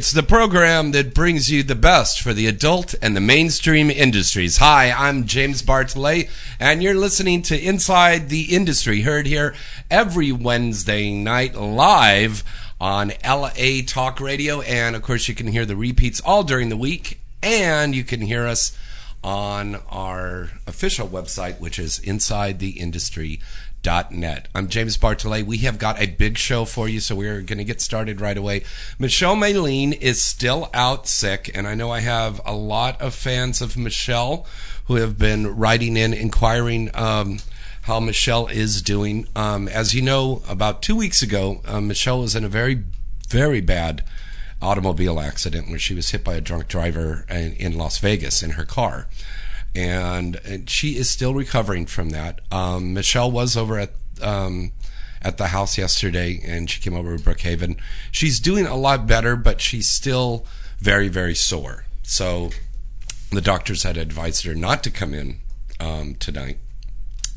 It's the program that brings you the best for the adult and the mainstream industries. Hi, I'm James Bartolet, and you're listening to Inside the Industry, heard here every Wednesday night live on LA Talk Radio. And of course, you can hear the repeats all during the week, and you can hear us on our official website, which is InsideTheIndustry.com net. I'm James Bartolet. We have got a big show for you, so we're going to get started right away. Michelle Maylene is still out sick, and I know I have a lot of fans of Michelle who have been writing in, inquiring um, how Michelle is doing. Um, as you know, about two weeks ago, uh, Michelle was in a very, very bad automobile accident where she was hit by a drunk driver in, in Las Vegas in her car and, and she is still recovering from that. Um, Michelle was over at um, at the house yesterday, and she came over to Brookhaven. She's doing a lot better, but she's still very, very sore. So the doctors had advised her not to come in um, tonight,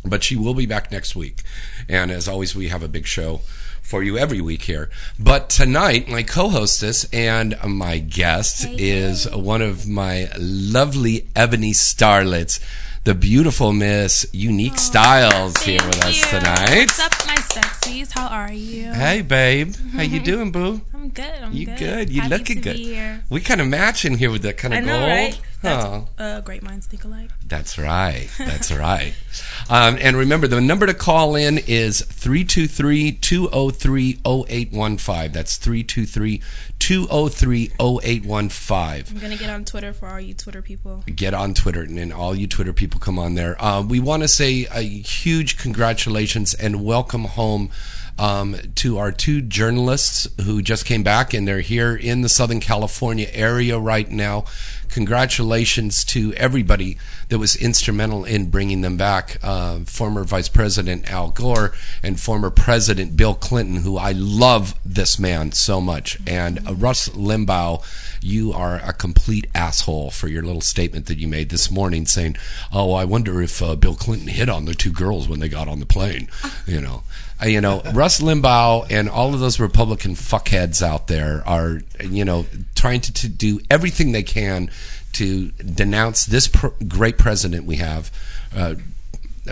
but she will be back next week. And as always, we have a big show for you every week here. But tonight, my co hostess and my guest hey, is hey. one of my lovely ebony starlets, the beautiful Miss Unique oh, Styles here with you. us tonight. What's up, my sexies? How are you? Hey, babe. How you doing, boo? I'm good. I'm you good. good? You Happy looking good. We kind of match in here with that kind of I know, gold. Right? That's oh. uh, great minds think alike. That's right. That's right. Um, and remember, the number to call in is 323 203 0815. That's 323 203 0815. I'm going to get on Twitter for all you Twitter people. Get on Twitter, and all you Twitter people come on there. Uh, we want to say a huge congratulations and welcome home um, to our two journalists who just came back and they're here in the Southern California area right now. Congratulations to everybody that was instrumental in bringing them back. Uh, former Vice President Al Gore and former President Bill Clinton, who I love this man so much. And uh, Rush Limbaugh, you are a complete asshole for your little statement that you made this morning saying, Oh, I wonder if uh, Bill Clinton hit on the two girls when they got on the plane. You know, uh, you know, Rush Limbaugh and all of those Republican fuckheads out there are, you know, trying to, to do everything they can to denounce this pr- great president we have, uh,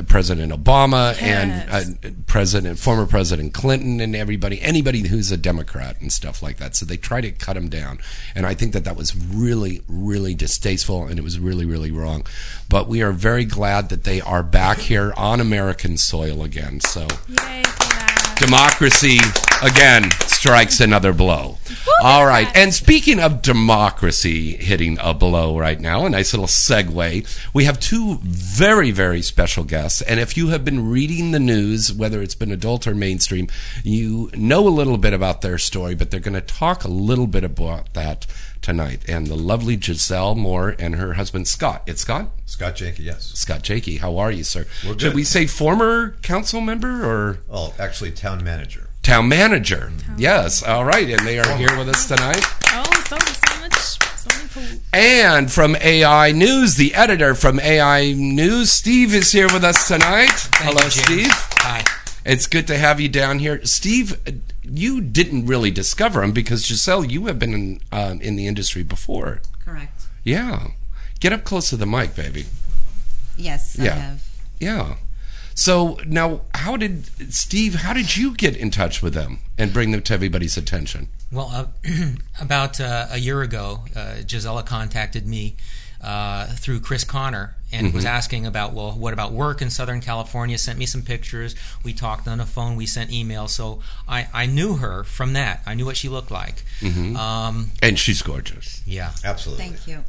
President Obama yes. and uh, President, former President Clinton, and everybody, anybody who's a Democrat and stuff like that. So they try to cut him down, and I think that that was really, really distasteful, and it was really, really wrong. But we are very glad that they are back here on American soil again. So, Yay, democracy again strikes another blow. All right. And speaking of democracy hitting a blow right now, a nice little segue. We have two very, very special guests. And if you have been reading the news, whether it's been adult or mainstream, you know a little bit about their story, but they're going to talk a little bit about that tonight. And the lovely Giselle Moore and her husband Scott. It's Scott? Scott Janke, yes. Scott Janke, how are you, sir? We're good. Should we say former council member or? Oh, actually, town manager. Town manager. Town yes. All right. And they are here with us tonight. Oh, so, so much. So and from AI News, the editor from AI News, Steve, is here with us tonight. Thank Hello, you, Steve. Hi. It's good to have you down here. Steve, you didn't really discover them because Giselle, you have been in, um, in the industry before. Correct. Yeah. Get up close to the mic, baby. Yes, yeah. I have. Yeah. So now, how did Steve? How did you get in touch with them and bring them to everybody's attention? Well, uh, about uh, a year ago, uh, Gisela contacted me uh, through Chris Connor and mm-hmm. was asking about, well, what about work in Southern California? Sent me some pictures. We talked on the phone. We sent emails. So I, I knew her from that. I knew what she looked like. Mm-hmm. Um, and she's gorgeous. Yeah. Absolutely. Thank you.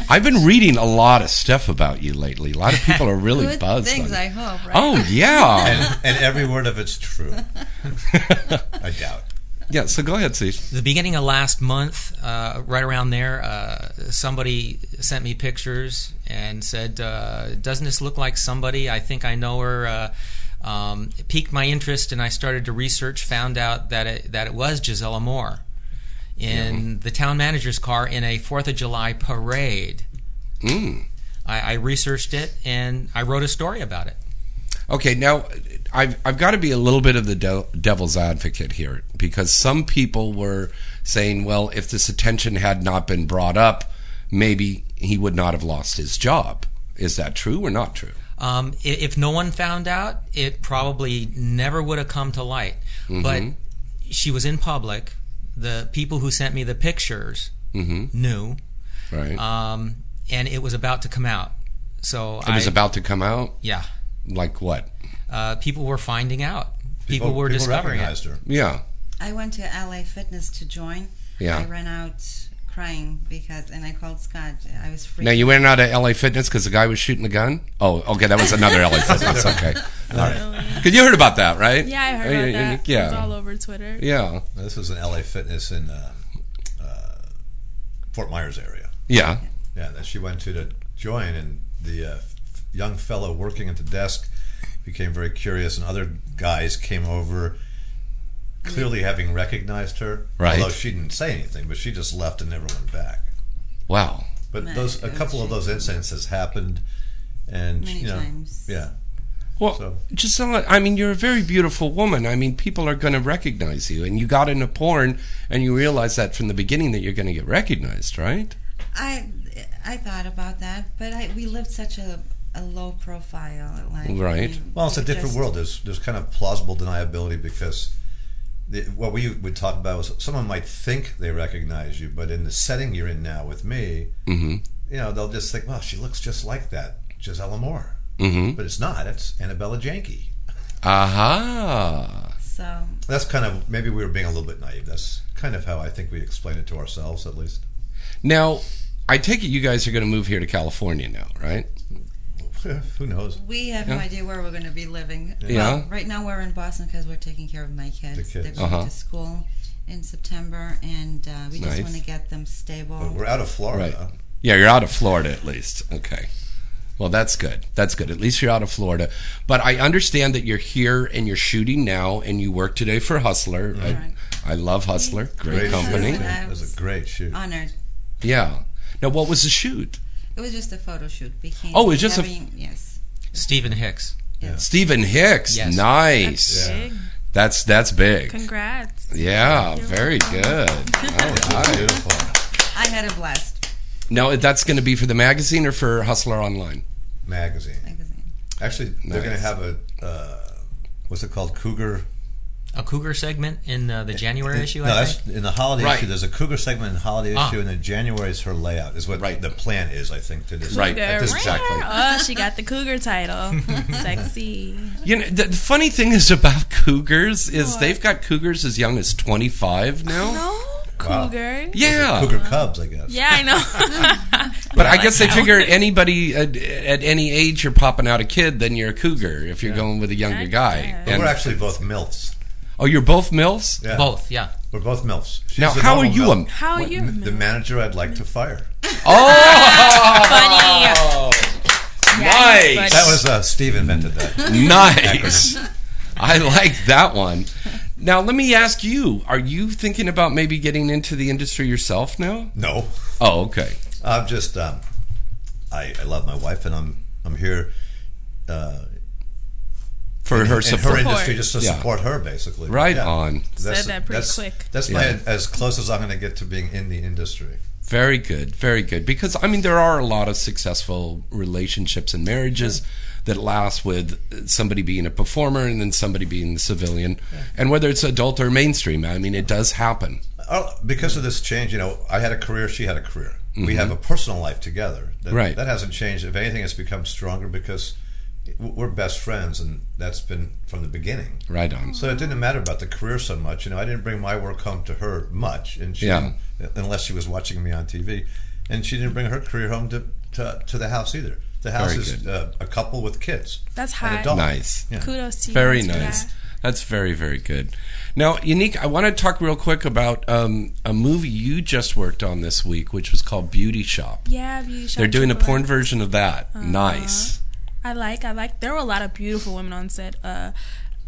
I've been reading a lot of stuff about you lately. A lot of people are really Good buzzed. things, on I hope, right? Oh, yeah. and, and every word of it's true. I doubt. Yeah, so go ahead, Steve. The beginning of last month, uh, right around there, uh, somebody sent me pictures and said, uh, "Doesn't this look like somebody? I think I know her." Uh, um, it piqued my interest, and I started to research. Found out that it, that it was Gisela Moore in the town manager's car in a Fourth of July parade. Mm. I, I researched it and I wrote a story about it. Okay, now I've I've got to be a little bit of the de- devil's advocate here because some people were saying, well, if this attention had not been brought up, maybe he would not have lost his job. Is that true or not true? Um, i- if no one found out, it probably never would have come to light. But she was in public. The people who sent me the pictures knew, Right. um, and it was about to come out. So it was I, about to come out. yeah. Like what? Uh, people were finding out. People, were people discovering it. recognized her. Yeah. I went to LA Fitness to join. Yeah. I ran out crying because, and I called Scott. I was freaking. Now you went out of LA Fitness because the guy was shooting the gun. Oh, okay, that was another LA Fitness. Okay, all right. Because you heard about that, right? Yeah, I heard Uh, about you- that. Yeah, It was all over Twitter. yeah, This was an LA Fitness in uh, uh, Fort Myers area. yeah. Yeah, that she went to to join, and the uh, f- young fellow working at the desk became very curious, and other guys came over, clearly mm-hmm. having recognized her. Right. Although she didn't say anything, but she just left and never went back. Wow. But Right, those a that's couple of true. those incidences happened, and Many you know, times. yeah. Well, So- Gisela, I mean, you're a very beautiful woman. I mean, people are going to recognize you, and you got into porn, and you realize that from the beginning that you're going to get recognized, right? I I thought about that, but I we lived such a a low profile. Like, Right. I mean, Well, it's a different just- world. There's there's kind of plausible deniability because the, what we would talk about was someone might think they recognize you, but in the setting you're in now with me, Mm-hmm. you know, they'll just think, well, she looks just like that Gisela Moore. Mm-hmm. But it's not. It's Annabella Janke. Aha. So That's kind of maybe we were being a little bit naive. That's kind of how I think we explain it to ourselves, at least. Now, I take it you guys are going to move here to California now, right? Who knows? we have Yeah. no idea where we're going to be living. Yeah. Well, right now we're in Boston because we're taking care of my kids. The kids. They're going Uh-huh. to school in September, and uh, we Nice. just want to get them stable. But we're out of Florida. Right. Yeah, you're out of Florida at least. Okay. Well, that's good. That's good. At least you're out of Florida. But I understand that you're here and you're shooting now and you work today for Hustler. Right. I, I love Hustler. Great, Great company. shoot. Yeah. It was a great shoot. Honored. Yeah. Now, what was the shoot? It was just a photo shoot. Bikini. Oh, it was just a- having- yes. Stephen Hicks. Stephen Hicks. Yes. Nice. That's big. That's that's big. Congrats. Yeah, You're very welcome. good. All right. Beautiful. I had a blast. Now, that's going to be for the magazine or for Hustler Online? Magazine. Magazine. Actually, they're going to have a uh, what's it called? Cougar. A cougar segment in uh, the January issue, No, I that's think. in the holiday Right. issue. There's a Cougar segment in the holiday Ah. issue, and then January is her layout. Is what Right. the plan is. I think to this. Right. At this Cougar. exactly. Oh, she got the cougar title. Sexy. You know, the, the funny thing is about cougars is What? they've got cougars as young as 25 now. No, Wow. cougar. Yeah. Cougar Cubs, I guess. Yeah, I know. But I like guess they figure anybody at, at any age you're popping out a kid, then you're a cougar if you're going with a younger I guy. guess. But And- we're actually both milfs. Oh, you're both milfs? Yeah. Both, yeah. We're both milfs. She's Now, how are normal you a- milf. How are you? m- The manager I'd like to fire. Oh, Funny. nice. but- That was uh, Steve invented that. nice. I like that one. Now, let me ask you: Are you thinking about maybe getting into the industry yourself now? No, Oh, okay. I'm just. Um, I, I love my wife, and I'm I'm here uh, For her in support. her industry just to Yeah. support her, basically. Right Yeah. on. Said that pretty that's, quick. That's Yeah. my as close as I'm going to get to being in the industry. Very good, very good. Because I mean, there are a lot of successful relationships and marriages that last with somebody being a performer and then somebody being the civilian, and whether it's adult or mainstream. I mean, it does happen. Oh, because of this change, you know, I had a career, she had a career. We have a personal life together. That, Mm-hmm. Right. That hasn't changed. If anything, it's become stronger because w- we're best friends, and that's been from the beginning. Right on. So it didn't matter about the career so much. You know, I didn't bring my work home to her much, and she Yeah. unless she was watching me on TV, and she didn't bring her career home to to, to the house either. The house Very is uh, a couple with kids. That's An high. adult. Nice. Yeah. Kudos to you. Very nice. that. That's very, very good. Now, Unique, I want to talk real quick about um, a movie you just worked on this week, which was called Beauty Shop. Yeah, beauty shop. They're doing a porn version of that. Nice. I like. I like. There were a lot of beautiful women on set. Uh,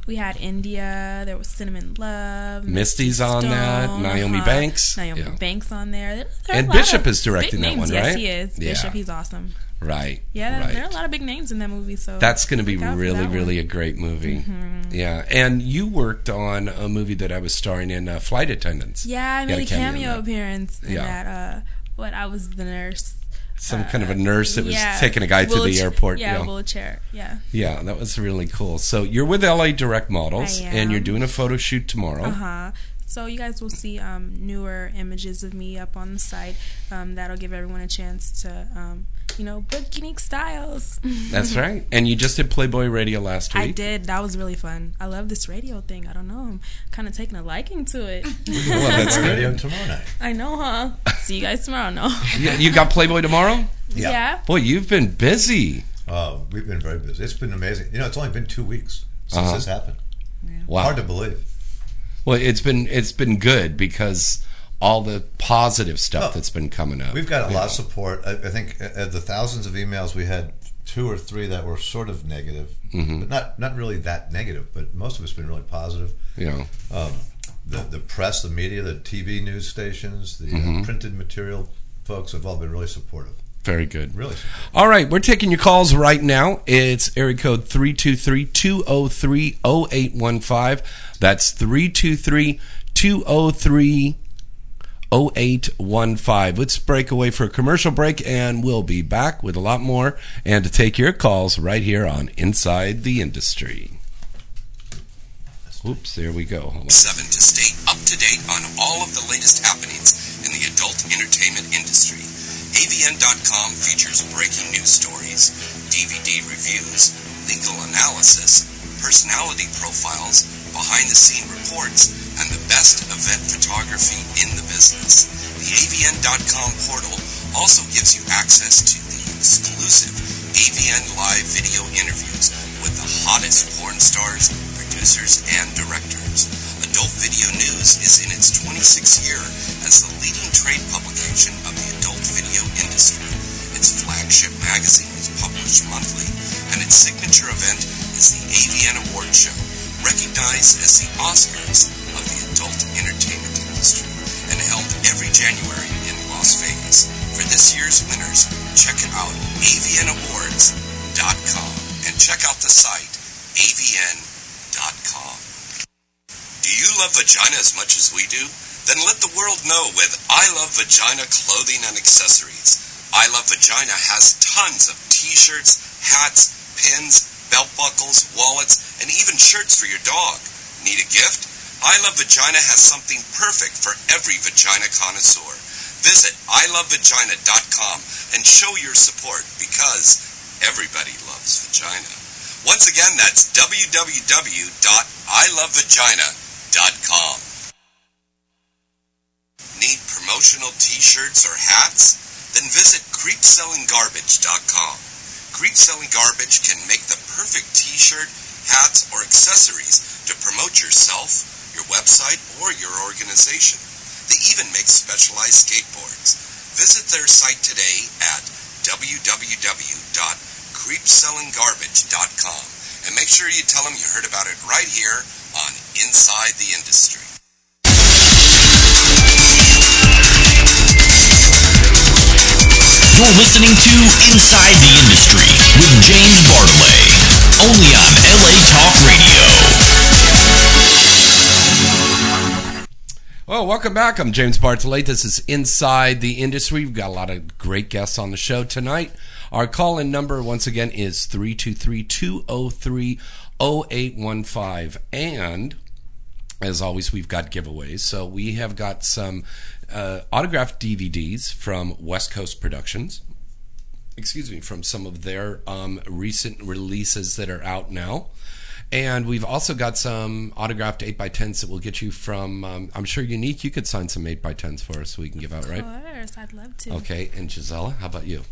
we had India. There was Cinnamon Love. Misty's on that, Stone, Naomi Banks. Naomi Yeah. Banks on there. There- there And Bishop is directing that one, right? Yes, he is. Yeah. Bishop. He's awesome. Right. Yeah, right. there are a lot of big names in that movie. So That's going to be for really, one. really a great movie. Yeah, and you worked on a movie that I was starring in, uh, Flight Attendants. Yeah, I made a cameo cameo appearance in Yeah. that. Uh, what I was the nurse. Some kind of a nurse that was Yeah, taking a guy to the airport. Yeah, yeah. wheelchair. Yeah. Yeah, that was really cool. So you're with LA Direct Models, and you're doing a photo shoot tomorrow. Uh huh. So you guys will see um, newer images of me up on the site. Um, that'll give everyone a chance to, um, you know, book unique styles. That's right. And you just did Playboy Radio last week. I did. That was really fun. I love this radio thing. I don't know. I'm kind of taking a liking to it. Well, that's Our good. radio tomorrow night. I know, huh? See you guys tomorrow. No. You, you got Playboy tomorrow? Yeah. Yeah. Boy, you've been busy. Oh, we've been very busy. It's been amazing. You know, it's only been two weeks since Uh-huh. this happened. Wow. Hard to believe. Well, it's been it's been good because all the positive stuff Oh, that's been coming up. We've got a lot know. of support. I, I think uh, the thousands of emails we had, two or three that were sort of negative, Mm-hmm. but not not really that negative. But most of it's been really positive. You know, Um, the the press, the media, the TV news stations, the Mm-hmm. uh, printed material folks have all been really supportive. Very good. Really. All right, we're taking your calls right now. It's area code 323-203-0815. That's 323-203-0815. Let's break away for a commercial break and we'll be back with a lot more and to take your calls right here on Inside the Industry. Oops, there we go. Hold on. 7 to stay up to date on all of the latest happenings in the adult entertainment industry. AVN.com features breaking news stories, DVD reviews, legal analysis, personality profiles, behind the scene reports, and the best event photography in the business. The AVN.com portal also gives you access to the exclusive AVN Live video interviews with the hottest porn stars, producers, and directors. Adult Video News is in its 26th year as the leading trade publication of the adult video industry. Its flagship magazine is published monthly, and its signature event is the AVN Award Show, recognized as the Oscars of the adult entertainment industry, and held every January in Las Vegas. For this year's winners, check out avnawards.com and check out the site avn.com. Do you love vagina as much as we do? Then let the world know with I Love Vagina clothing and accessories. I Love Vagina has tons of t-shirts, hats, pins, belt buckles, wallets, and even shirts for your dog. Need a gift? I Love Vagina has something perfect for every vagina connoisseur. Visit ilovevagina.com and show your support because everybody loves vagina. Once again, that's www.ilovevagina.com. Need promotional t-shirts or hats? Then visit creepsellinggarbage.com. Creep Selling Garbage can make the perfect t-shirt, hats, or accessories to promote yourself, your website, or your organization. They even make specialized skateboards. Visit their site today at www.creepsellinggarbage.com and make sure you tell them you heard about it right here Inside the Industry. You're listening to Inside the Industry with James Bartolet. Only on LA Talk Radio. Well, welcome back. I'm James Bartolet. This is Inside the Industry. We've got a lot of great guests on the show tonight. Our call in number, once again, is 323 203 0815. And as always, we've got giveaways. So we have got some uh, autographed DVDs from West Coast Productions. Excuse me, from some of their um, recent releases that are out now. And we've also got some autographed 8x10s that will get you from, um, I'm sure Unique, you could sign some 8x10s for us so we can give out, right? Of course, I'd love to. Okay, and Gisela, how about you?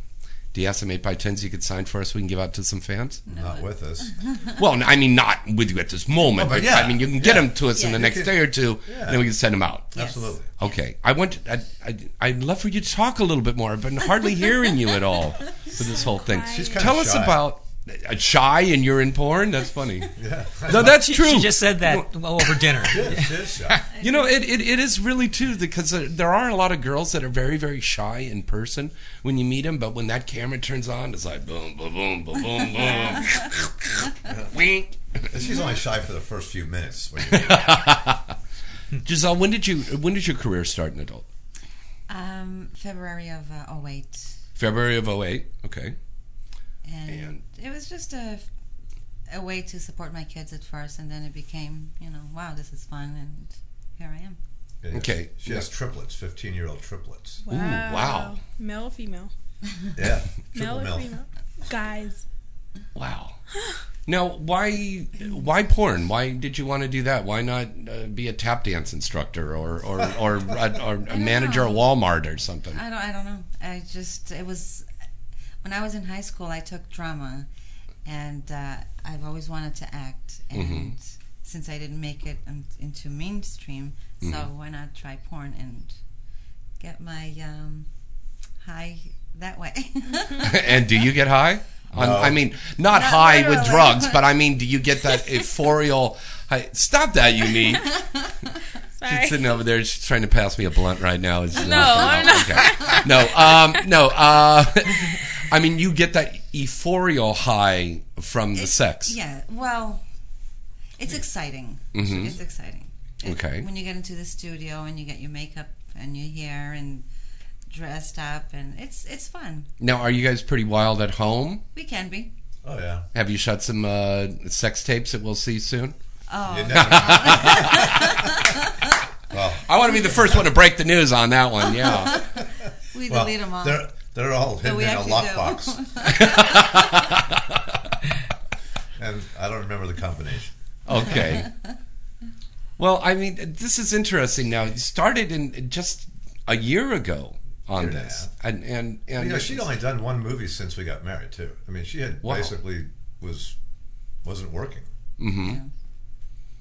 Do you have some 8x10s you could sign for us we can give out to some fans? Not with us. Well, I mean, not with you at this moment, Oh, but but yeah, I mean, you can get yeah. them to us in the You next can- day or two, yeah. and then we can send them out. Absolutely. Okay, I want. I, I, I'd love for you to talk a little bit more. I've been hardly hearing you at all for this whole thing. She's kinda Tell us about shy and you're in porn? That's funny. Yeah. No, that's true. she just said that well, over dinner. It is, it is. You know, it, it, it is really too because there- there are a lot of girls that are very very shy in person when you meet them, but when that camera turns on, it's like boom boom boom boom boom boom. Wink. She's only shy for the first few minutes. When Giselle, when did you when did your career start in adult? Um, February of uh, 08. February of 08. Okay. And, And- it was just a, a way to support my kids at first, and then it became, you know, wow, this is fun, and here I am. Yeah, Okay. She has triplets, 15 year old triplets. Ooh, wow. Male or female? Yeah. Male Triple or milk. female? Guys. Wow. Now, why why porn? Why did you want to do that? Why not uh, be a tap dance instructor or or or, a, or a manager at Walmart or something? I don't, I don't know. I just, it was, when I was in high school, I took drama, and uh, I've always wanted to act, and since I didn't make it in, into mainstream, so why not try porn and get my um, high that way? and do you get high? No. I mean, not, Not high with drugs, but I mean, do you get that euphorial? High? Stop that, Unique. Sorry. She's sitting over there. She's trying to pass me a blunt right now. It's No, I'm not. Okay. No, um, no. Uh, I mean, you get that euphorial high from the sex. Yeah, well, it's exciting. Mhm. It's exciting. It- Okay. When you get into the studio and you get your makeup and your hair and dressed up, and it's it's fun. Now, are you guys pretty wild at home? We can be. Oh, yeah. Have you shot some uh, sex tapes that we'll see soon? Oh, well, I want to be the first one to break the news on that one. Yeah. we well delete them all. they're, they're all hidden in a actually lockbox. and I don't remember the combination. Okay. Well, I mean, this is interesting. Now, you started in just a year ago on Year and a this, and and and you know, she'd only done one movie since we got married, too. I mean, she had Wow. basically was wasn't working. hmm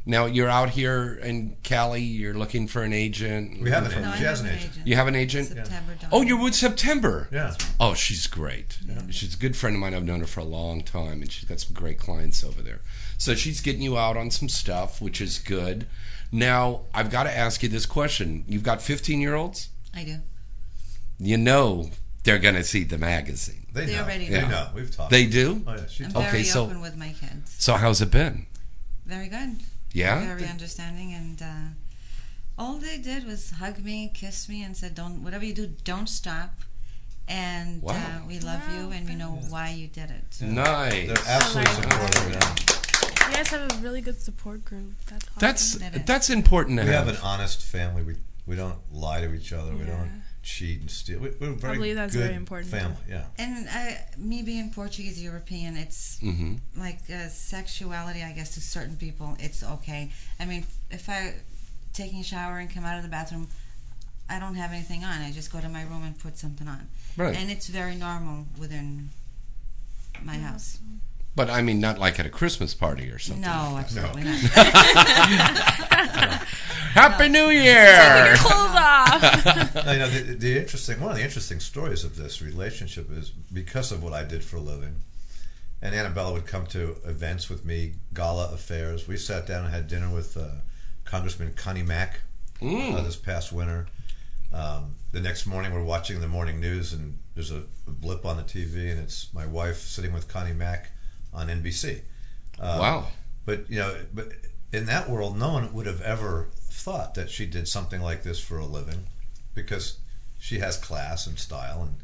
Now you're out here in Cali. You're looking for an agent. We have an no, She has have an an agent. agent. You have an agent. September. dawn. Oh, you're with September. Yeah. Oh, she's great. She's a good friend of mine. I've known her for a long time, and she's got some great clients over there. So she's getting you out on some stuff, which is good. Now, I've got to ask you this question. You've got 15 year olds? I do. You know they're going to see the magazine. They, They know. already They know. know. We've talked. They do? Oh, yeah. She I'm told Okay, very so- open with my kids. So, how's it been? Very good. Yeah? Very understanding, and uh, all they did was hug me, kiss me, and said, "Don't whatever you do, don't stop." And Wow. uh, we love you, and we know why you did it. Nice. They're absolutely I like supportive. Yeah. You guys have a really good support group. That's awesome. That's That is. important to We have have. an honest family. We we don't lie to each other. We don't cheat and steal. We, we're a very believe that's good very important. family. Yeah. And I, me being Portuguese European, it's hmm like uh, sexuality. I guess to certain people, it's okay. I mean, if I taking a shower and come out of the bathroom, I don't have anything on. I just go to my room and put something on, Right. and it's very normal within my house. But I mean, not like at a Christmas party or something. No, absolutely not. Happy New Year! Take your Clothes off. Now, you know, the, the interesting one of the interesting stories of this relationship is because of what I did for a living. And Annabella would come to events with me, gala affairs. We sat down and had dinner with uh, Congressman Connie Mack uh, Mm. this past winter. Um, the next morning, we're watching the morning news, and there's a, a blip on the TV, and it's my wife sitting with Connie Mack on NBC. Uh, Wow. But you know, but in that world, no one would have ever thought that she did something like this for a living, because she has class and style, and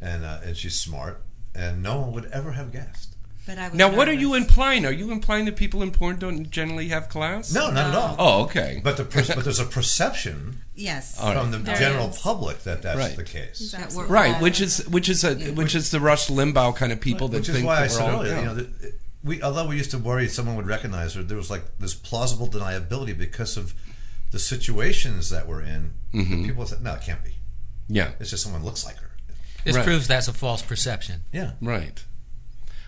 and uh, and she's smart, and no one would ever have guessed. But I was Now, what are you implying? Are you implying that people in porn don't generally have class? No, not at all. Oh, okay. But the per- but there's a perception Yes. All right. from the There general is. public that that's Right. the case. Exactly. That we're Right, all- which is which is a which is the Rush Limbaugh kind of people that Which is think why I that we're said all, earlier, yeah. you know, that we although we used to worry someone would recognize her, there was like this plausible deniability because of the situations that we're in. Mhm. People said, "No, it can't be. yeah, It's just someone looks like her." This Right. proves that's a false perception. Yeah, right.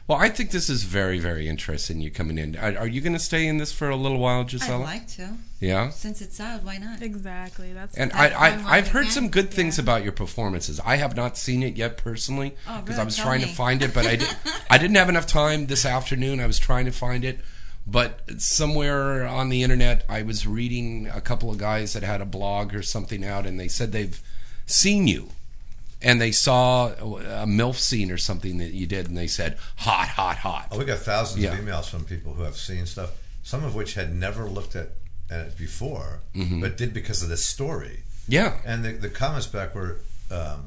Well, I think this is very, very interesting. You coming in. Are, are you going to stay in this for a little while, Giselle? I'd like to. yeah. Since it's out, why not? Exactly. That's And That's I, I I've heard can. some good things Yeah. about your performances. I have not seen it yet personally Oh, because good. I was Tell trying to find it, but I did. I didn't have enough time this afternoon. I was trying to find it, but somewhere on the internet, I was reading a couple of guys that had a blog or something out, and they said they've seen you. And they saw a MILF scene or something that you did, and they said, hot, hot, hot. Oh, we got thousands Yeah. of emails from people who have seen stuff, some of which had never looked at, at it before, but did because of this story. Yeah. And the, the comments back were, um,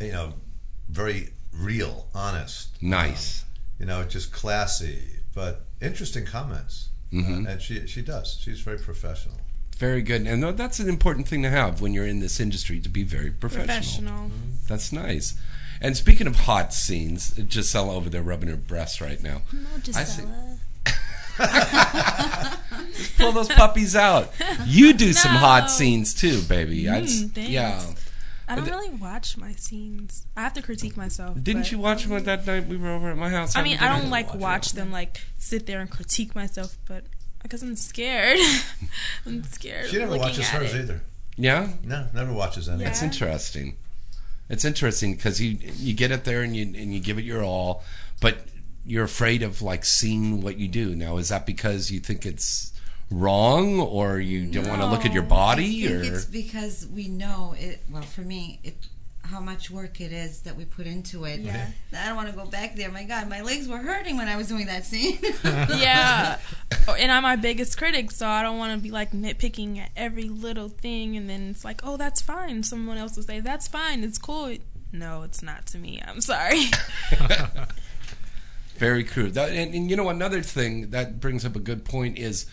you know, very real, honest. Nice. um, you know, just classy, but interesting comments. Mhm. Uh, and she she does. She's very professional. Very good. And that's an important thing to have when you're in this industry to be very professional. That's nice. And speaking of hot scenes, Gisela over there rubbing her breasts right now. No, I see. Gisela. Pull those puppies out. You do some hot scenes too, baby. I just- Mm, thanks. yeah. I don't really watch my scenes. I have to critique myself. Didn't you watch them that night we were over at my house? I mean, I don't like watch watch them like sit there and critique myself, but because I'm scared. I'm scared. She never watches at hers it. either. Yeah, No, never watches any. Yeah. it's interesting. It's interesting because you you get it there and you and you give it your all, but you're afraid of like seeing what you do. Now, is that because you think it's wrong, or you don't want to look at your body, I or it's because we know it. Well, for me, it how much work it is that we put into it. Yeah. I don't want to go back there. My God, my legs were hurting when I was doing that scene. yeah. Oh, And I'm my biggest critic, so I don't want to be like nitpicking at every little thing, and then it's like, oh, that's fine. Someone else will say, that's fine. It's cool. No, it's not to me. I'm sorry. Very true. That, and, and you know, another thing that brings up a good point is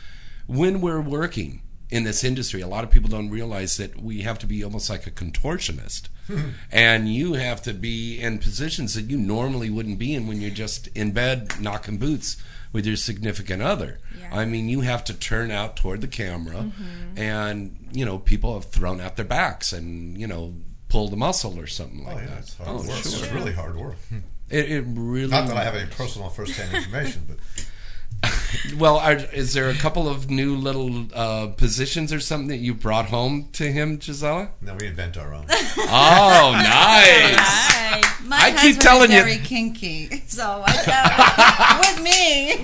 when we're working in this industry, a lot of people don't realize that we have to be almost like a contortionist. and you have to be in positions that you normally wouldn't be in when you're just in bed knocking boots with your significant other. Yeah. I mean, you have to turn out toward the camera, mm-hmm. and, you know, people have thrown out their backs and, you know, pulled a muscle or something Oh like yeah, that. it's hard Oh, work. sure. It's really hard work. It, it really. Not that I have any personal first-hand information, but Well, are, is there a couple of new little uh, positions or something that you brought home to him, Gisela? no, we invent our own. Oh, nice! Hi. My I keep telling is you- very kinky, so I with me.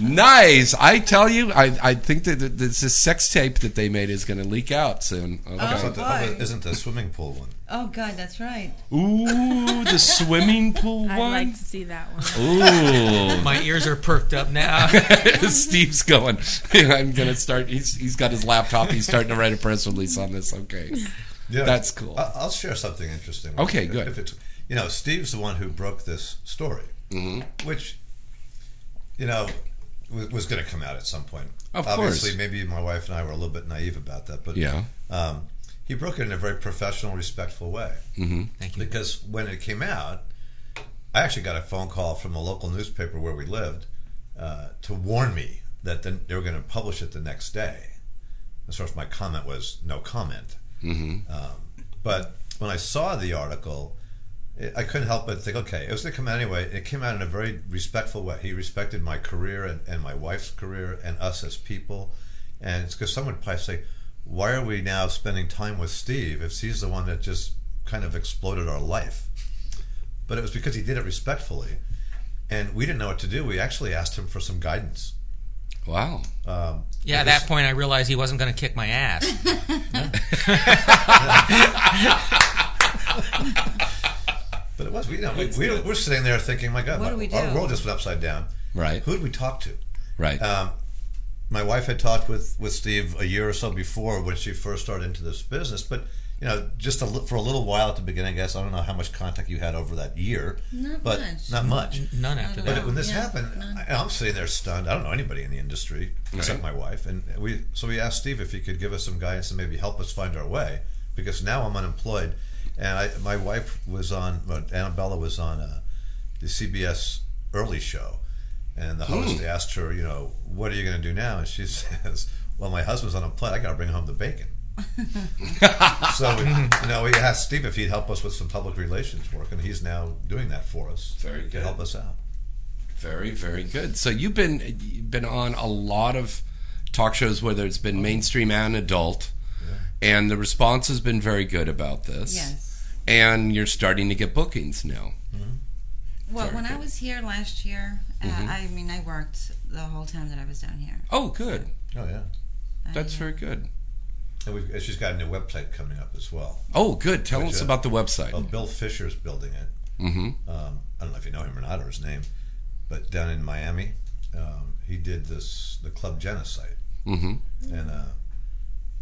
Nice. I tell you, I, I think that this this sex tape that they made is going to leak out soon. Okay. Oh. Isn't the, boy. isn't the swimming pool one? oh God, that's right. Ooh, the swimming pool one. I'd like to see that one. Ooh. My ears are perked up now. Steve's going. I'm gonna start. He's he's got his laptop. He's starting to write a press release on this. Okay. Yeah, That's cool. I- I'll share something interesting. with Okay, you. good. If it's, you know, Steve's the one who broke this story, Mhm. which, you know, was, was going to come out at some point. Of Obviously, course. maybe my wife and I were a little bit naive about that, but Yeah. um, he broke it in a very professional, respectful way. Mm-hmm. Thank you. Because when it came out, I actually got a phone call from a local newspaper where we lived uh, to warn me that the, they were going to publish it the next day. Of course, my comment was no comment. Mm-hmm. Um, but when I saw the article, it, I couldn't help but think, okay, it was going to come out anyway. It came out in a very respectful way. He respected my career and, and my wife's career and us as people. And it's because someone would probably say, why are we now spending time with Steve if he's the one that just kind of exploded our life? But it was because he did it respectfully. And we didn't know what to do. We actually asked him for some guidance. Wow. Um, Yeah, at that point I realized he wasn't going to kick my ass. But it was, we, you know, we, we, we're sitting there thinking, my God, What my- do we our do? world just went upside down. Right. Who did we talk to? Right. Um, my wife had talked with, with Steve a year or so before when she first started into this business, but you know, just a, li- for a little while at the beginning, I guess I don't know how much contact you had over that year, Not but much. not much. None after Not But that. when this Yeah, happened, none. I, I'm sitting there stunned. I don't know anybody in the industry except my wife, and we so we asked Steve if he could give us some guidance and maybe help us find our way because now I'm unemployed, and I, my wife was on well, Annabella was on uh, the CBS early show, and the host asked her, you know, what are you going to do now? And she says, well, my husband's on a plane. I got to bring home the bacon. so we, you know, we asked Steve if he'd help us with some public relations work, and he's now doing that for us. Very to help us out. Very, very good. So you've been you've been on a lot of talk shows, whether it's been mainstream and adult, and the response has been very good about this. Yes. And you're starting to get bookings now. Well, Very when I was here last year, uh, I mean, I worked the whole time that I was down here. Oh, good. Oh yeah, That's I, uh, very good. and, we've, she's got a new website coming up as well. Oh, good. Tell Which, us uh, about the website. Well, Bill Fisher's building it. Mm-hmm. Um, I don't know if you know him or not, or his name, but down in Miami, um, he did this the Club Genocide, Mm-hmm. and uh,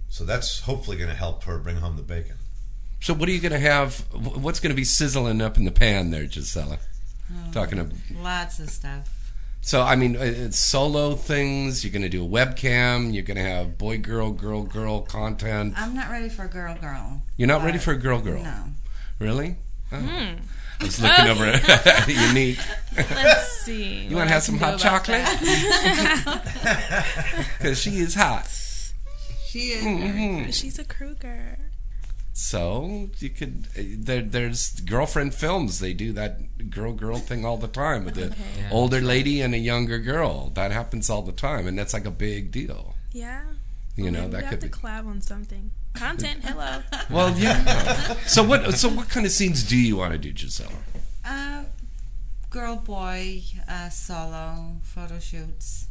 so that's hopefully going to help her bring home the bacon. So what are you going to have? What's going to be sizzling up in the pan there, Gisela? Talking of. Lots of stuff. So I mean, uh, it's solo things. You're going to do a webcam. You're going to have boy, girl, girl, girl content. I'm not ready for a girl, girl. You're not ready for a girl, girl. No. Really? Oh. I was looking over at Unique. Let's see. You want to have some hot chocolate? Because she is hot. She is. Mhm. She's a Kruger. So you could uh, there, there's girlfriend films. They do that girl girl thing all the time with the Okay. Yeah. older lady and a younger girl. That happens all the time, and that's like a big deal. Yeah. You Well, know that we could have be. collab on something. Content. Hello. Well, yeah. so what? So what kind of scenes do you want to do, Gisela? Uh, girl, boy, uh, solo photo shoots.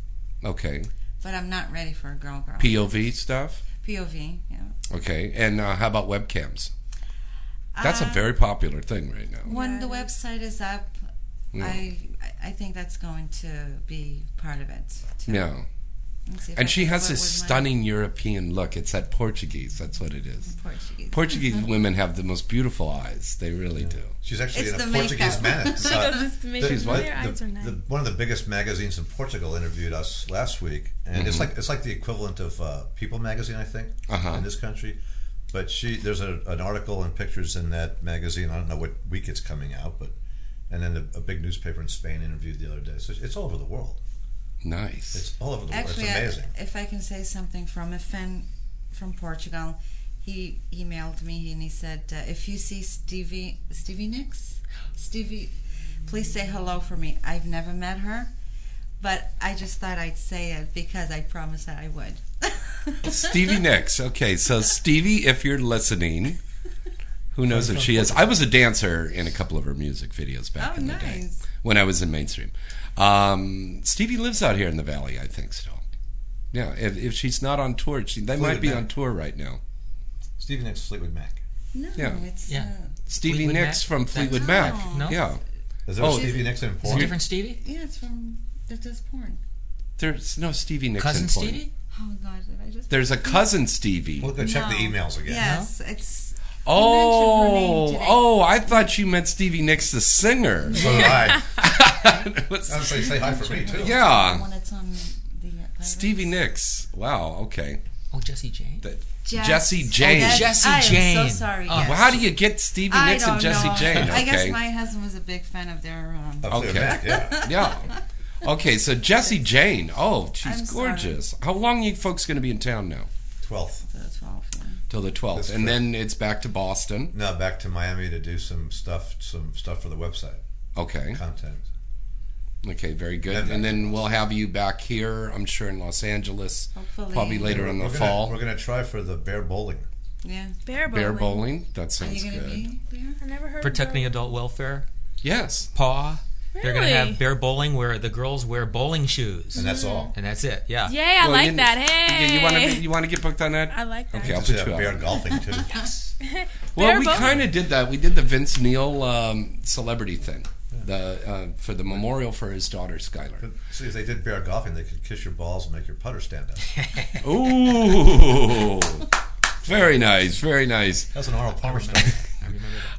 Okay, But I'm not ready for a girl, girl. POV stuff. POV. Yeah. Okay, and uh, how about webcams? That's a Uh, very popular thing right now. When Yeah, the website is up, Yeah. I I think that's going to be part of it. Too. Yeah, and she has this with my stunning European look. It's that Portuguese. That's what it is. Portuguese. Portuguese women have the most beautiful eyes. They really do. She's actually It's in a Portuguese makeup. man. Look at. She's what? Their nice. the, one of the biggest magazines in Portugal interviewed us last week, and it's like it's like the equivalent of uh, People magazine, I think, Uh-huh. in this country. But she, there's a, an article and pictures in that magazine. I don't know what week it's coming out, but and then the, a big newspaper in Spain interviewed the other day. So it's all over the world. Nice. It's all over the Actually, world. I- It's amazing. if I can say something from a fan from Portugal, he emailed me and he said, uh, "If you see Stevie Stevie Nicks, Stevie, please say hello for me. I've never met her, but I just thought I'd say it because I promised that I would." Stevie Nicks. Okay, so Stevie, if you're listening, who knows if she is? I was a dancer in a couple of her music videos back Oh, in the day when I was in mainstream. Um, Stevie lives out here in the valley, I think. Still, yeah. If, if she's not on tour, she they might be Mac. on tour right now. Stevie Nicks, Fleetwood Mac. No, Yeah. it's Yeah. Uh, Stevie Fleetwood Nicks Mac? from Fleetwood No. Mac. No? Yeah, Is there Oh. a Stevie Nicks in porn? Is it different Stevie? yeah, it's from that does porn. there's no Stevie Nicks Cousin in porn. Stevie? Oh God, did I just? There's a cousin Stevie. We'll go check the emails again. Yes, it's. Oh, mentioned her name today. oh! I thought you meant Stevie Nicks, the singer. So did I. What's- I was say, say hi for me too. Yeah, one that's on the. Uh, Stevie Nicks. Wow. Okay. Oh, Jesse Jane. That- Jess- Jesse Oh, Jane. that's- Jesse I am so sorry. Oh, yes. Well, how do you get Stevie Nicks and Jesse know. Jane? I guess my husband was a big fan of their. Um, Okay. the yeah. Yeah. Okay, so Jesse Jane. Oh, she's I'm sorry. gorgeous. How long are you folks going to be in town now? Twelfth. The 12, yeah. Till the 12th. That's and correct. then it's back to Boston. Now back to Miami to do some stuff, some stuff for the website Okay. content. Okay, very good. Then And then we'll have you back here, I'm sure, in Los Angeles. Hopefully. Probably later in the we're gonna, fall. We're going to try for the bear bowling. Yeah. Bear bowling. Bear bowling. That Are sounds you good. be there? I never heard. Protecting adult welfare. Yes. Paw. They're going to have bear bowling where the girls wear bowling shoes. And that's all. And that's it. Yeah. Yay! I Well, like you- that. You, Hey. you want to you want to get booked on that? I like that. Okay, I'll put have you bear golfing too. yes. Well, Bear we bowling. kind of did that. We did the Vince Neil um, celebrity thing, the uh, for the memorial for his daughter Skylar. See, if they did bear golfing, they could kiss your balls and make your putter stand up. Ooh, very nice, very nice. That's an Arnold Palmer story.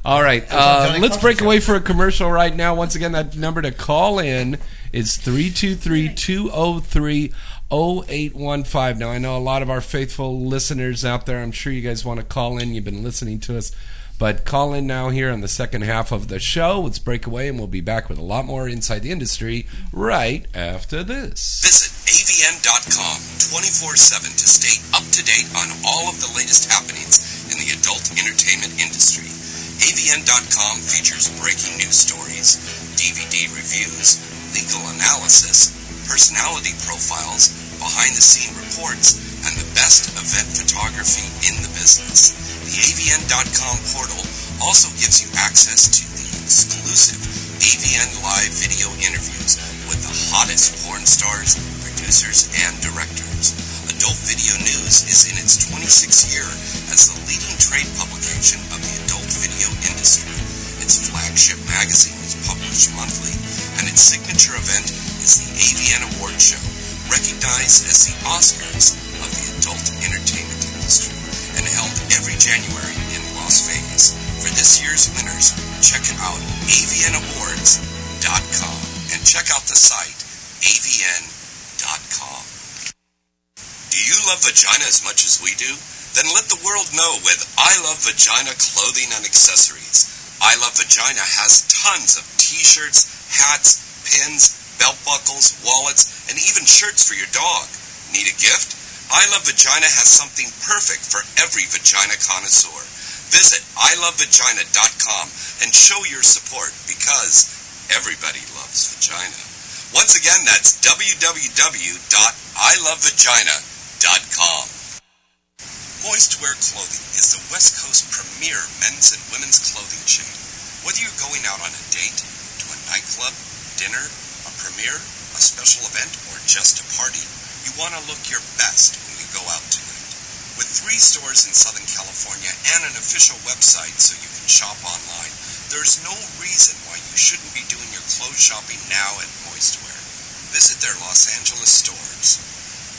All right, uh, let's break away for a commercial right now. Once again, that number to call in is 323-203-0815. Now, I know a lot of our faithful listeners out there. I'm sure you guys want to call in. You've been listening to us. But call in now here on the second half of the show. Let's break away, and we'll be back with a lot more inside the industry right after this. Visit avn.com 24 7 to stay up to date on all of the latest happenings in the adult entertainment industry. AVN.com features breaking news stories, DVD reviews, legal analysis, personality profiles, behind the scene reports, and the best event photography in the business. The AVN.com portal also gives you access to the exclusive AVN Live video interviews with the hottest porn stars, producers, and directors. Adult Video News is in its 26th year as the leading trade publication of the adult video Its flagship magazine is published monthly, and its signature event is the AVN Award Show, recognized as the Oscars of the adult entertainment industry, and held every January in Las Vegas. For this year's winners, check out avnawards.com and check out the site avn.com. Do you love vagina as much as we do? Then let the world know with I Love Vagina clothing and accessories. I Love Vagina has tons of t-shirts, hats, pins, belt buckles, wallets, and even shirts for your dog. Need a gift? I Love Vagina has something perfect for every vagina connoisseur. Visit ilovevagina.com and show your support because everybody loves vagina. Once again, that's www.ilovevagina.com. Moistwear Clothing is the West Coast premier men's and women's clothing chain. Whether you're going out on a date, to a nightclub, dinner, a premiere, a special event, or just a party, you want to look your best when you go out tonight. With three stores in Southern California and an official website so you can shop online, there's no reason why you shouldn't be doing your clothes shopping now at Moistwear. Visit their Los Angeles stores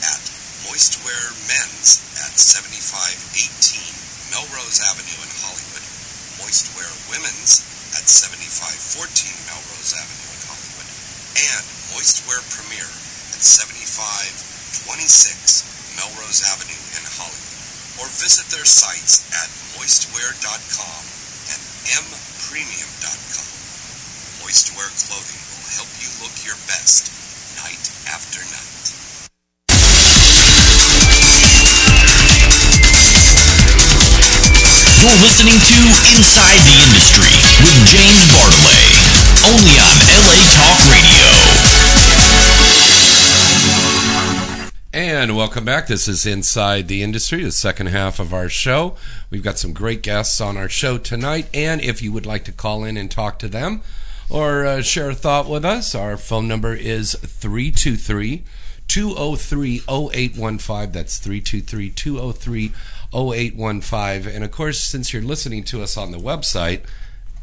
at Moistwear Men's at 7518 Melrose Avenue in Hollywood, Moistwear Women's at 7514 Melrose Avenue in Hollywood, and Moistwear Premier at 7526 Melrose Avenue in Hollywood. Or visit their sites at moistwear.com and mpremium.com. Moistwear clothing will help you look your best night after night. You're listening to Inside the Industry with James Bartholet, only on LA Talk Radio. And welcome back. This is Inside the Industry, the second half of our show. We've got some great guests on our show tonight. And if you would like to call in and talk to them or uh, share a thought with us, our phone number is 323 203 0815. That's 323 203 0815. And of course, since you're listening to us on the website,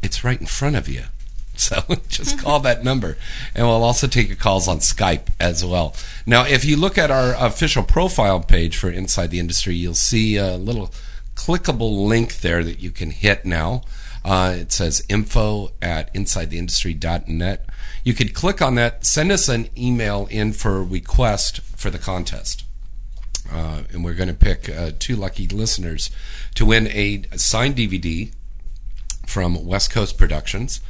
it's right in front of you. So just call that number. And we'll also take your calls on Skype as well. Now, if you look at our official profile page for Inside the Industry, you'll see a little clickable link there that you can hit now. Uh, it says info at insidetheindustry.net. You could click on that, send us an email in for a request for the contest. Uh, and we're going to pick uh, two lucky listeners to win a signed DVD from West Coast Productions.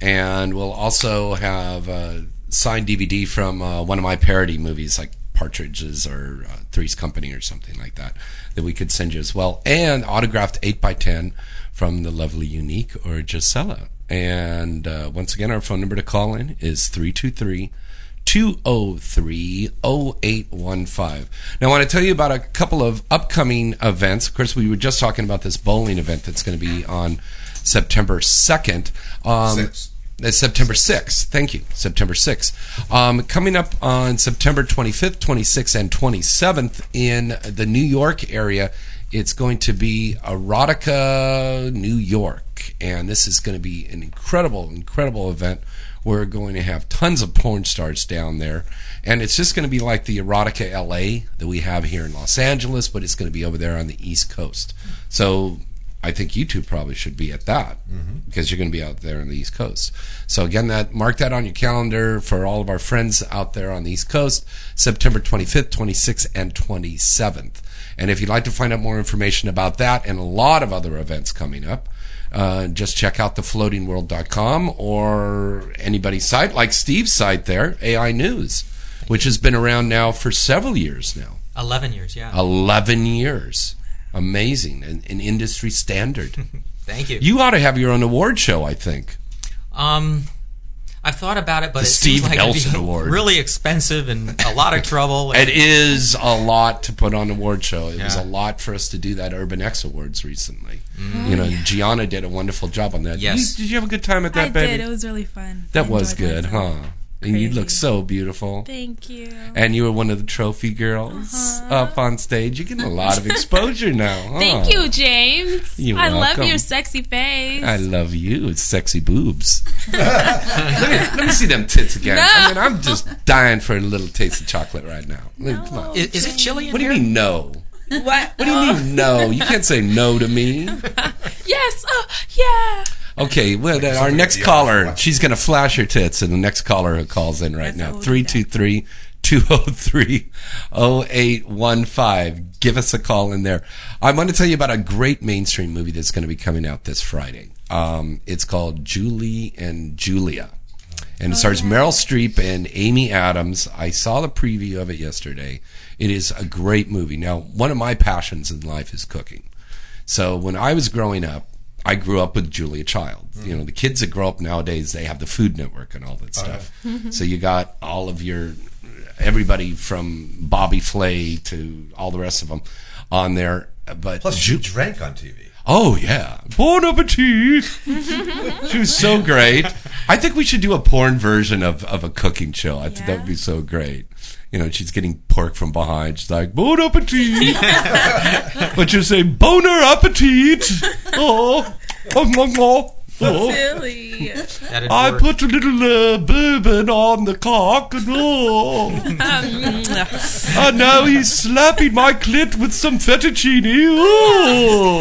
And we'll also have a signed DVD from uh, one of my parody movies, like Partridges or uh, Three's Company or something like that, that we could send you as well. And autographed eight by ten from the lovely Unique or Gisela. And uh, once again, our phone number to call in is 323 203 0815. Now, I want to tell you about a couple of upcoming events. Of course, we were just talking about this bowling event that's going to be on September 2nd. Um, Six. uh, September 6th. Thank you. September 6th. Um, coming up on September 25th, 26th, and 27th in the New York area, it's going to be Erotica New York. And this is going to be an incredible, incredible event. We're going to have tons of porn stars down there. And it's just going to be like the Erotica LA that we have here in Los Angeles, but it's going to be over there on the East Coast. So I think you two probably should be at that mm-hmm. because you're going to be out there on the East Coast. So again, that mark that on your calendar for all of our friends out there on the East Coast, September 25th, 26th, and 27th. And if you'd like to find out more information about that and a lot of other events coming up, uh, just check out thefloatingworld.com or anybody's site, like Steve's site there, AI News, which has been around now for several years now. Eleven years, yeah. 11 years. Amazing. An, an industry standard. Thank you. you ought to have your own award show, I think. Um, I've thought about it, but The it Steve seems like it'd be Nelson Award. really expensive and a lot of trouble. It is a lot to put on an award show. It was a lot for us to do that Urban X Awards recently. You know, Gianna did a wonderful job on that. Mm. Yes. You- did you have a good time at that, I baby? did. It was really fun. that I was good, myself. huh? And you look so beautiful. Thank you. And you were one of the trophy girls Uh-huh. up on stage. You're getting a lot of exposure now. Huh? Thank you, James. You're I love your sexy face. I love you. It's sexy boobs. let, me, let me see them tits again. I mean, I'm just dying for a little taste of chocolate right now. Like, Come on. is, is it chilly in What do you mean no? what? What do you mean no? You can't say no to me. Yes. Oh, yeah. Okay, well, then our next caller, she's going to flash her tits, and the next caller who calls in right That's now, what 323 203 0815. Give us a call in there. I want to tell you about a great mainstream movie that's going to be coming out this Friday. Um, it's called Julie and Julia. And it stars Meryl Streep and Amy Adams. I saw the preview of it yesterday. It is a great movie. Now, one of my passions in life is cooking. So when I was growing up, I grew up with Julia Child. Mm-hmm. You know, the kids that grow up nowadays, they have the Food Network and all that oh, stuff. Mm-hmm. so you got all of your everybody from Bobby Flay to all the rest of them on there. But Plus, Ju- you drank on TV. Oh yeah, Bon appetit. she was so great. I think we should do a porn version of, of a cooking show. I think that would be so great. You know, she's getting pork from behind. She's like Bon appetit, but you say Boner appetit. Oh, oh, oh, oh. oh. Silly. I work. put a little uh, bourbon on the cock, and oh, and now he's slapping my clit with some fettuccine. Ooh,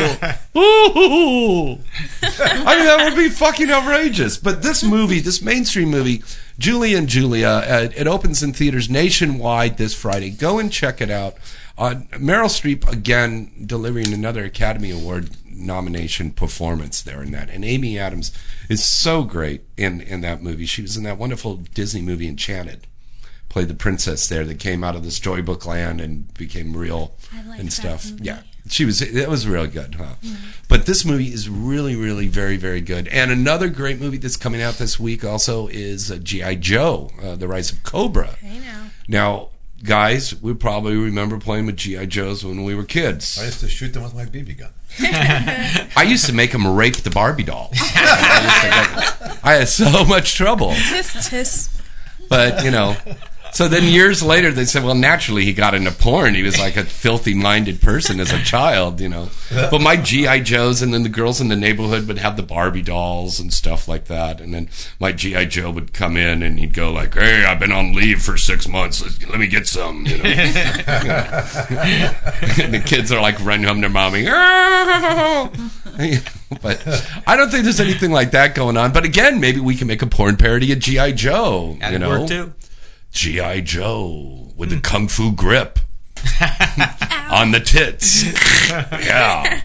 ooh. I mean, that would be fucking outrageous. But this movie, this mainstream movie, Julie and Julia, uh, it opens in theaters nationwide this Friday. Go and check it out. Uh, Meryl Streep again delivering another Academy Award nomination performance there in that, and Amy Adams is so great in in that movie. She was in that wonderful Disney movie Enchanted. Played the princess there that came out of the storybook land and became real I like and that stuff. movie. Yeah, she was. It was real good, huh? But this movie is really, really very, very good. And another great movie that's coming out this week also is uh, GI Joe: uh, The Rise of Cobra. I know. Now, guys, we probably remember playing with GI Joes when we were kids. I used to shoot them with my BB gun. I used to make them rape the Barbie dolls. I had so much trouble. Tis tis. But, you know, so then years later they said, well, naturally he got into porn. He was like a filthy minded person as a child, you know. But my G.I. Joes and then the girls in the neighborhood would have the Barbie dolls and stuff like that. And then my G.I. Joe would come in and he'd go like, hey, I've been on leave for six months. Let's, let me get some, you know. and the kids are like running home to mommy. but I don't think there's anything like that going on. But again, maybe we can make a porn parody of G.I. Joe. That'd you know? work too. G.I. Joe with the kung fu grip on the tits. yeah.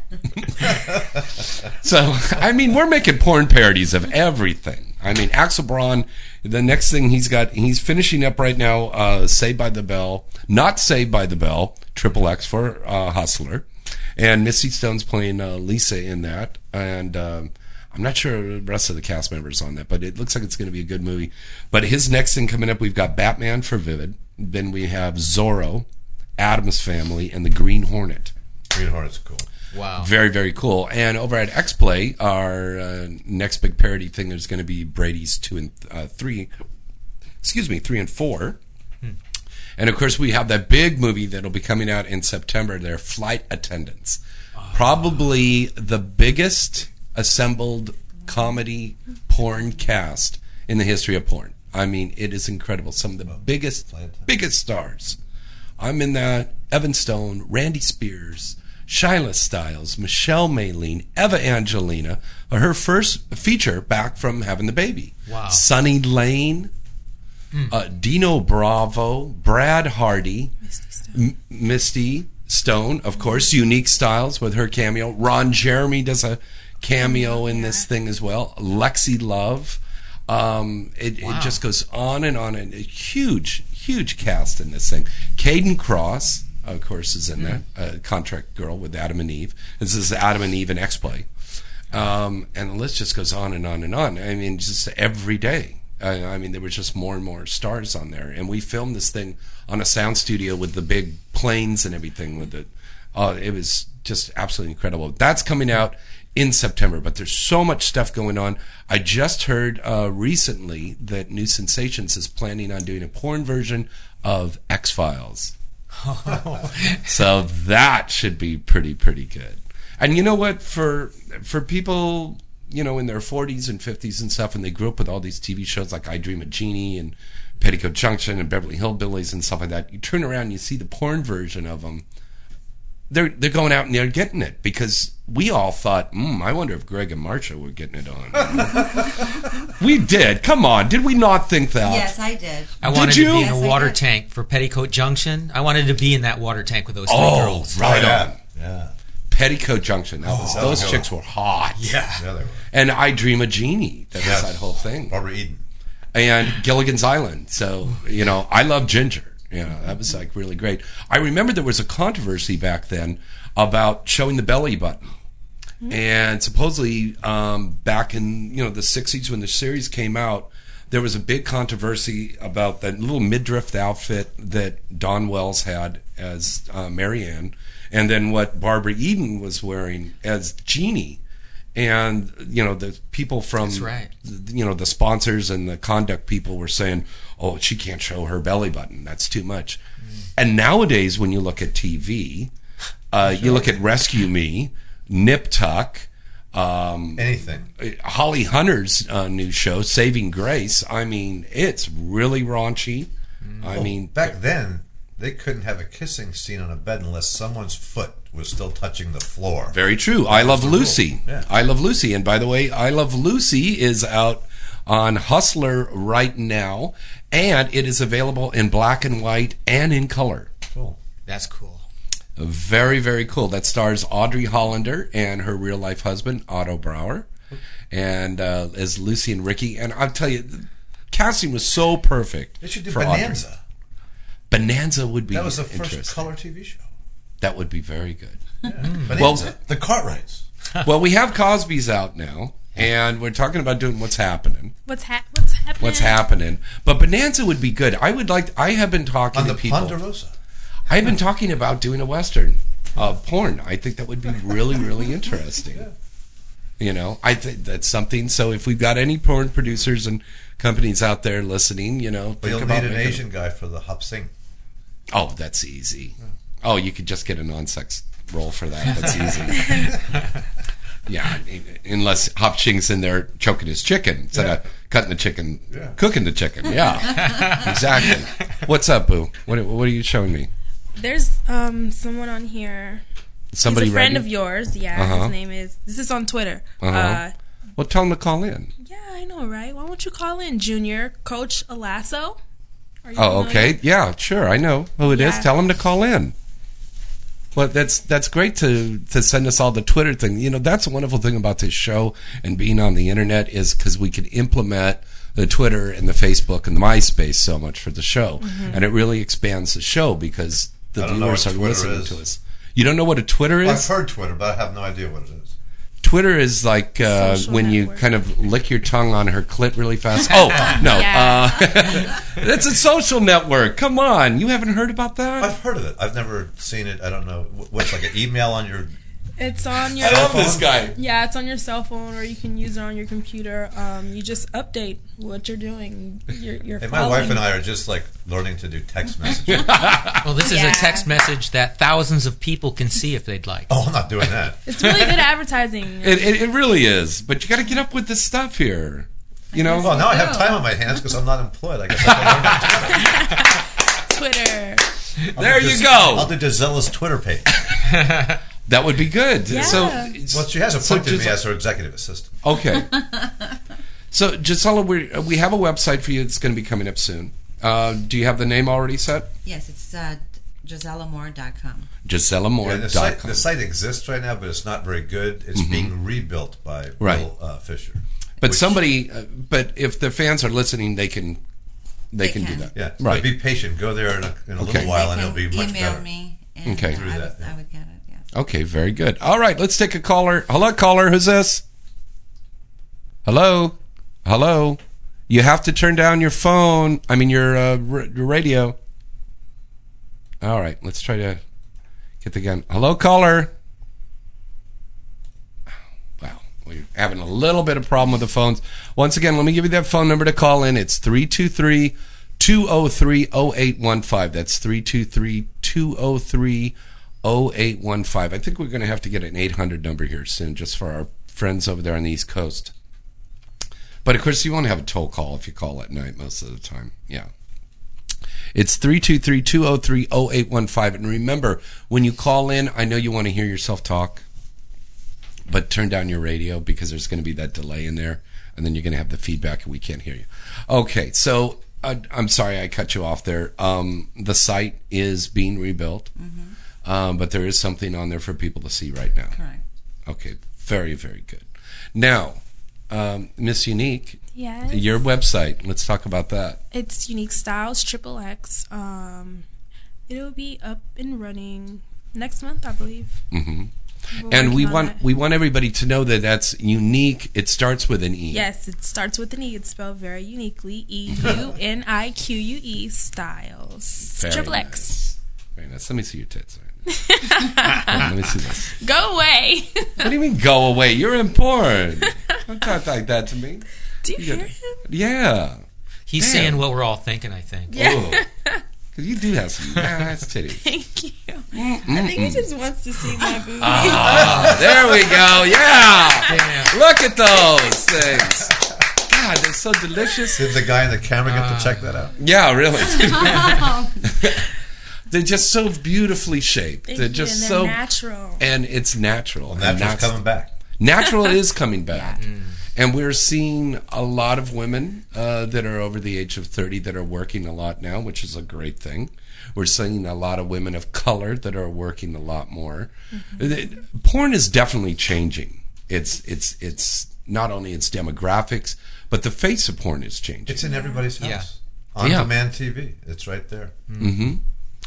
so, I mean, we're making porn parodies of everything. I mean, Axel Braun, the next thing he's got, he's finishing up right now, uh, Saved by the Bell, not Saved by the Bell, Triple X for uh, Hustler. And Misty Stone's playing uh, Lisa in that. And, um, I'm not sure the rest of the cast members on that, but it looks like it's going to be a good movie. But his next thing coming up, we've got Batman for Vivid. Then we have Zorro, Addams Family, and the Green Hornet. Green Hornet's cool. Wow. Very, very cool. And over at X Play, our uh, next big parody thing is going to be Brady's two and uh, three. Excuse me, three and four. And of course, we have that big movie that'll be coming out in September. Their Flight Attendants, probably the biggest assembled comedy porn cast in the history of porn. I mean, it is incredible. Some of the biggest, biggest stars. I'm in that. Evan Stone, Randy Spears, Shyla Stylez, Michelle Maylene, Eva Angelina, her first feature back from having the baby. Wow. Sunny Lane, uh, Dino Bravo, Brad Hardy, Misty Stone. M- Misty Stone, of course, Unique Styles with her cameo. Ron Jeremy does a cameo in this thing as well. Lexi Love. Um, it, Wow. it just goes on and on, and a huge, huge cast in this thing. Kayden Kross, of course, is in that uh, contract girl with Adam and Eve. This is Adam and Eve and X Play, um, and the list just goes on and on and on. I mean, just every day. I, I mean, there were just more and more stars on there, and we filmed this thing on a sound studio with the big planes and everything. With it, uh, it was just absolutely incredible. That's coming out in September, but there's so much stuff going on. I just heard uh, recently that New Sensations is planning on doing a porn version of X Files. so that should be pretty pretty good. And you know what? For for people you know in their 40s and 50s and stuff, and they grew up with all these TV shows like I Dream of Jeannie and Petticoat Junction and Beverly Hillbillies and stuff like that. You turn around and you see the porn version of them. They're they're going out and they're getting it because we all thought, mm, I wonder if Greg and Marcia were getting it on. we did. Come on, did we not think that? Yes, I did. I wanted you? to be in Yes, a I water tank for Petticoat Junction. I wanted to be in that water tank with those three Oh, girls. right yeah. on. Yeah. Petticoat Junction. That was, that those was chicks were hot. Yeah, they were. And I Dream a Genie. That Yes. was that whole thing. Barbara Eden. and Gilligan's Island. So, you know, I love Ginger. Know, that was like really great. I remember there was a controversy back then about showing the belly button. And supposedly, um, back in you know the '60s when the series came out, there was a big controversy about that little midriff outfit that Dawn Wells had as uh, Mary Ann, and then what Barbara Eden was wearing as Jeannie. And you know the people from right. you know the sponsors and the conduct people were saying, "Oh, she can't show her belly button. That's too much." And nowadays, when you look at TV, uh, you look at Rescue Me, Nip Tuck, um, Anything. Holly Hunter's uh, new show, Saving Grace. I mean, it's really raunchy. I mean, Back then, they couldn't have a kissing scene on a bed unless someone's foot was still touching the floor. Very true. I Love. Lucy. Yeah. I Love Lucy. And by the way, I Love Lucy is out on Hustler right now, and it is available in black and white and in color. Cool. That's cool. Very, very cool. That stars Audrey Hollander and her real life husband, Otto Bauer, and uh, as Lucy and Ricky. And I'll tell you, the casting was so perfect. They should do for Audrey. Bonanza. Bonanza would be That was the first color TV show. That would be very good. Well, the Cartwrights. well, we have Cosby's out now, and we're talking about doing what's happening. What's ha- What's happening? What's happening? But Bonanza would be good. I would like. I have been talking On to the people. Ponderosa. I've been talking about doing a western, uh, porn. I think that would be really, really interesting. You know, I think that's something. So if we've got any porn producers and companies out there listening, you know, But think you'll about need an making- Asian guy for the Hop Sing. Oh, that's easy. Oh, you could just get a non-sex role for that. That's easy. yeah, unless Hop Sing's in there choking his chicken instead of cutting the chicken, Yeah. cooking the chicken. Yeah, exactly. What's up, Boo? What, what are you showing me? There's um someone on here. Somebody He's a friend ready? of yours. Yeah, Uh-huh. his name is. This is on Twitter. Uh-huh. Uh, Well, tell him to call in. yeah, I know, right? Why won't you call in, Junior Coach Alasso? Oh, okay. Yeah, sure. I know who it is. Yeah. Tell him to call in. Well, that's that's great to to send us all the Twitter thing. You know, that's a wonderful thing about this show and being on the internet is because we can implement the Twitter and the Facebook and the MySpace so much for the show, Mm-hmm. and it really expands the show because the I don't know viewers are Twitter listening is. to us. You don't know what a Twitter is? I've heard Twitter, but I have no idea what it is. Twitter is like uh, Social when you kind of lick your tongue on her clit really fast. Oh no, Yeah. uh, that's a social network. Come on, you haven't heard about that? I've heard of it. I've never seen it. I don't know. Wh- What's like an email on your. It's on your. I love this guy. Yeah, it's on your cell phone, or you can use it on your computer. Um, you just update what you're doing. You're, you're Hey, my wife and I are just like learning to do text messaging. Well, this is Yeah. a text message that thousands of people can see if they'd like. oh, I'm not doing that. It's really good advertising. It, it, it really is, but you got to get up with this stuff here. You know, Well, now I have time on my hands because I'm not employed. I guess I can learn Twitter. there I'll you go. I'll do Gisella's Twitter page. That would be good. Yeah. So, Well, she has so appointed Gis- me as her executive assistant. okay. so, Gisela, we we have a website for you that's going to be coming up soon. Uh, do you have the name already set? Yes, it's uh, GisellaMoore.com. GiselaMoore.com. Yeah, the, site, the site exists right now, but it's not very good. It's being rebuilt by Mm-hmm. Right. Will uh, Fisher. but which- somebody, uh, but if the fans are listening, they can they, They can, do that. Yeah, right. Be patient. Go there in a, in a Okay. little while, and it'll be much email better. Email me And Okay. I, Through would, that, yeah. I would get it. Okay, very good. All right, let's take a caller. Hello, caller. Who's this? Hello, hello. You have to turn down your phone. I mean your uh, r- your radio. All right, let's try to get the gun. Hello, caller. Wow, we're having a little bit of problem with the phones. Once again, let me give you that phone number to call in. It's 323 203 0815. That's 323 203 0815. I think we're going to have to get an 800 number here soon just for our friends over there on the East Coast. But of course, you won't have a toll call if you call at night most of the time. Yeah. It's 323 203 0815. And remember, when you call in, I know you want to hear yourself talk, but turn down your radio because there's going to be that delay in there. And then you're going to have the feedback and we can't hear you. Okay, so uh, I'm sorry I cut you off there. Um, the site is being rebuilt, um, but there is something on there for people to see right now. Correct. Okay, very, very good. Now, um, Miss Unique, Yes. your website, let's talk about that. It's Unique Styles Triple X. Um, it'll be up and running next month, I believe. Mm-hmm. We're And we want that. we want everybody to know that that's unique. It starts with an E. Yes, it starts with an E. It's spelled very uniquely. E U N I Q U E Styles. Very Triple nice. X. Very nice. Let me see your tits. Right now. Let me see this. Go away. What do you mean go away? You're in porn. Don't talk like that to me. Do you You hear got- him? Yeah. He's Damn. saying what we're all thinking. I think. Yeah. Because you do have some nice titties. Thank you. I think he just wants to see my booty. Ah, there we go. Yeah. Damn. Look at those things. God, they're so delicious. Did the guy in the camera get to check that out? Yeah, really. They're just so beautifully shaped. Thank they're you, just and so they're natural. and it's natural. Well, And natural's that's- coming back. Natural is coming back. And we're seeing a lot of women uh, that are over the age of 30 that are working a lot now, which is a great thing. We're seeing a lot of women of color that are working a lot more. The- Porn is definitely changing. It's it's it's not only its demographics, but the face of porn is changing. It's in everybody's house. Yeah. On Yeah. demand TV. It's right there. hmm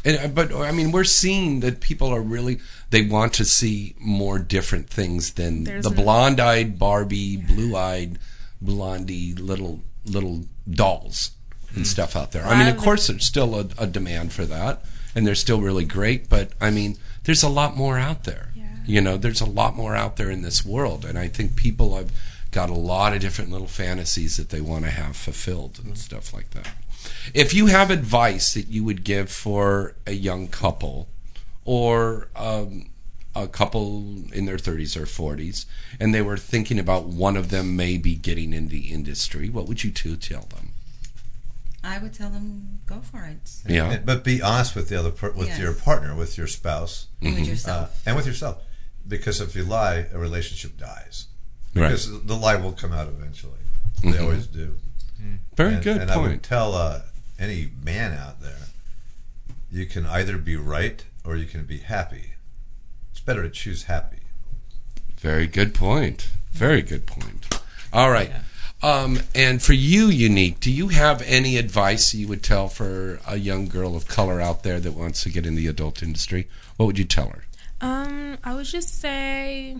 And, uh, but I mean, we're seeing that people are really they want to see more different things than There's the blonde-eyed Barbie, blue-eyed blondie little little dolls and stuff out there. I mean, of course, there's still a, a demand for that, and they're still really great. But I mean, there's a lot more out there. Yeah. You know, there's a lot more out there in this world, and I think people have got a lot of different little fantasies that they want to have fulfilled and stuff like that. If you have advice that you would give for a young couple or um, a couple in their 30s or 40s, and they were thinking about one of them maybe getting in the industry, what would you two tell them? I would tell them go for it. Yeah. But be honest with the other, per- with Yes. your partner, with your spouse, Be Mm-hmm. with uh, yourself. and with yourself. Because if you lie, a relationship dies. Right. Because the lie will come out eventually. They Mhm. always do. Very and, good and I would point. tell uh, any man out there, you can either be right or you can be happy. It's better to choose happy. Very good point. Very good point. All right. Um, and for you, Unique, do you have any advice you would tell for a young girl of color out there that wants to get in the adult industry? What would you tell her? Um, I would just say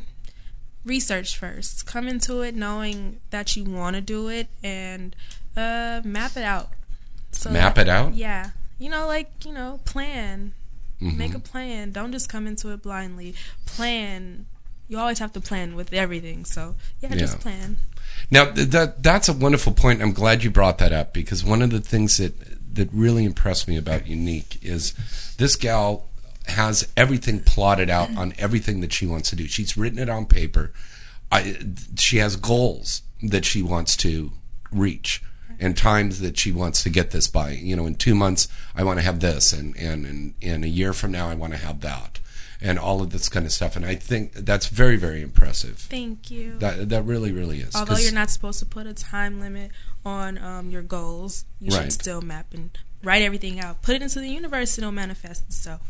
research first. Come into it knowing that you want to do it and uh, map it out. So Map it out? Yeah. You know, like, you know, plan. Mm-hmm. Make a plan. Don't just come into it blindly. Plan. You always have to plan with everything. So, yeah, Yeah. just plan. Now th- that that's a wonderful point. I'm glad you brought that up because one of the things that that really impressed me about Unique is this gal has everything plotted out on everything that she wants to do. She's written it on paper. I, she has goals that she wants to reach and times that she wants to get this by. You know, in two months I want to have this, and and in, in a year from now I want to have that, and all of this kind of stuff. And I think that's very very impressive. Thank you. That that really really is. Although you're not supposed to put a time limit on um, your goals, you Right. should still map and write everything out. Put it into the universe, it'll manifest itself.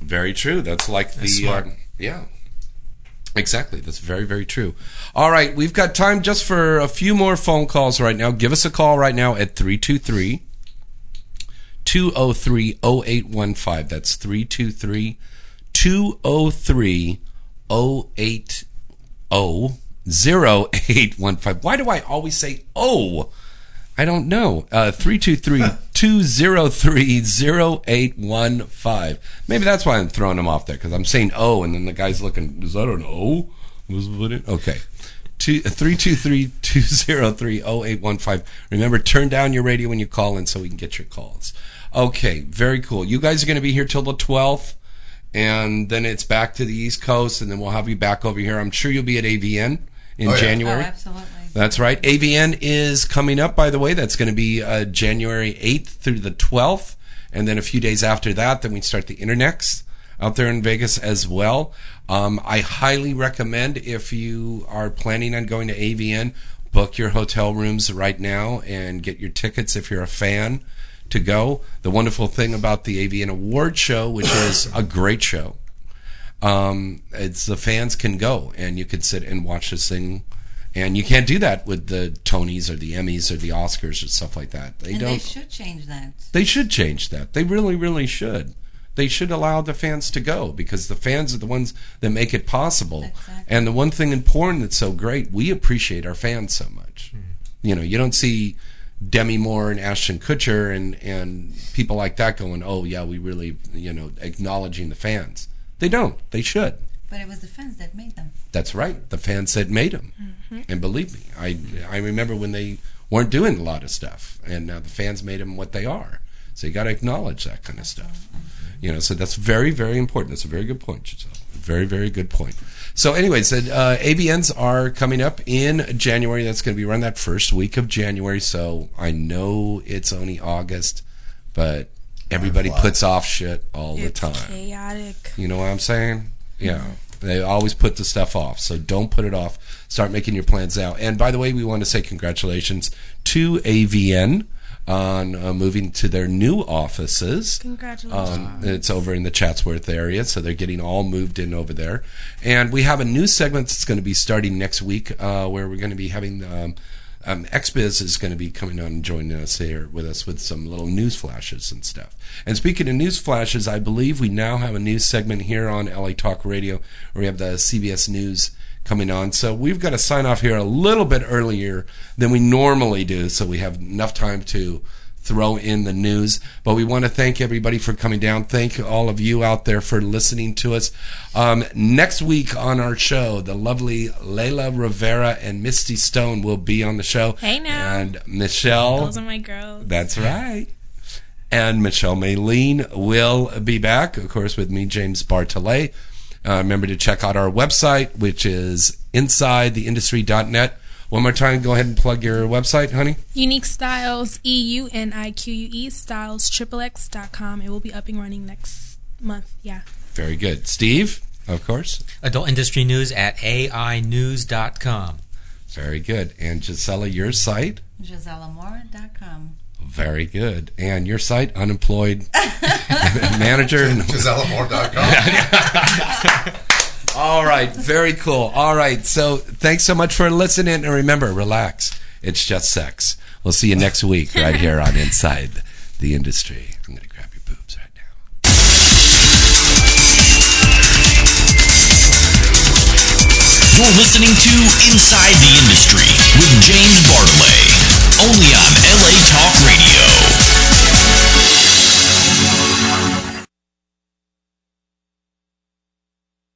Very true. That's like the That's smart. um, yeah. Exactly. That's very very true. All right, we've got time just for a few more phone calls right now. Give us a call right now at 323 203 0815. That's 323 203 0815. Why do I always say oh? I don't know. Uh, 323-203-0815. Maybe that's why I'm throwing them off there, because I'm saying oh, and then the guy's looking, is that an O? Was it? Okay. Two- 323-203-0815. Remember, turn down your radio when you call in so we can get your calls. Okay, very cool. You guys are going to be here till the 12th, and then it's back to the East Coast, and then we'll have you back over here. I'm sure you'll be at AVN in Oh, yeah. Oh, January. absolutely. That's right. AVN is coming up, by the way. That's going to be uh, January 8th through the 12th. And then a few days after that, then we start the Internext out there in Vegas as well. Um, I highly recommend if you are planning on going to AVN, book your hotel rooms right now and get your tickets if you're a fan to go. The wonderful thing about the AVN Award Show, which is a great show, um, it's the fans can go and you can sit and watch this thing. And you can't do that with the Tonys or the Emmys or the Oscars or stuff like that. They and don't. they should change that. They should change that. They really, really should. They should allow the fans to go because the fans are the ones that make it possible. Exactly. And the one thing in porn that's so great, we appreciate our fans so much. Mm-hmm. You know, you don't see Demi Moore and Ashton Kutcher and and people like that going, "Oh yeah, we really, you know, acknowledging the fans." They don't. They should. But it was the fans that made them. That's right. The fans that made them. And believe me, I I remember when they weren't doing a lot of stuff, and now the fans made them what they are. So you got to acknowledge that kind of stuff. You know, so that's very very important. That's a very good point, Giselle. Very very good point. So, anyways, uh, AVNs are coming up in January. That's going to be around that first week of January. So I know it's only August, but everybody puts off shit all the time. chaotic. You know what I'm saying? Yeah. They always put the stuff off. So don't put it off. Start making your plans now. And by the way, we want to say congratulations to AVN on uh, moving to their new offices. Congratulations. Um, it's over in the Chatsworth area, so they're getting all moved in over there. And we have a new segment that's going to be starting next week, uh, where we're going to be having um, um, XBiz is going to be coming on and joining us here with us with some little news flashes and stuff. And speaking of news flashes, I believe we now have a news segment here on LA Talk Radio, where we have the CBS News coming on. So we've got to sign off here a little bit earlier than we normally do, so we have enough time to throw in the news. But we want to thank everybody for coming down. Thank all of you out there for listening to us. Um, next week on our show, the lovely Layla Rivera and Misty Stone will be on the show. Hey now. And Michelle. Those are my girls. That's right. And Michelle Maylene will be back, of course, with me, James Bartholet. Uh, remember to check out our website, which is insidetheindustry.net. One more time, go ahead and plug your website, honey. Unique Styles, E U N I Q U E Styles Triple X dot com. It will be up and running next month. Yeah. Very good. Steve, of course. Adult industry news at ainews.com. Very good. And Gisela, your site? GiselleMoore.com. Very good. And your site, unemployed manager. GiselleMoore.com. All right, very cool. All right, so thanks so much for listening, and remember, relax. It's just sex. We'll see you next week right here on Inside the Industry. I'm gonna grab your boobs right now. You're listening to Inside the Industry with James Bartley, only on LA Talk Radio.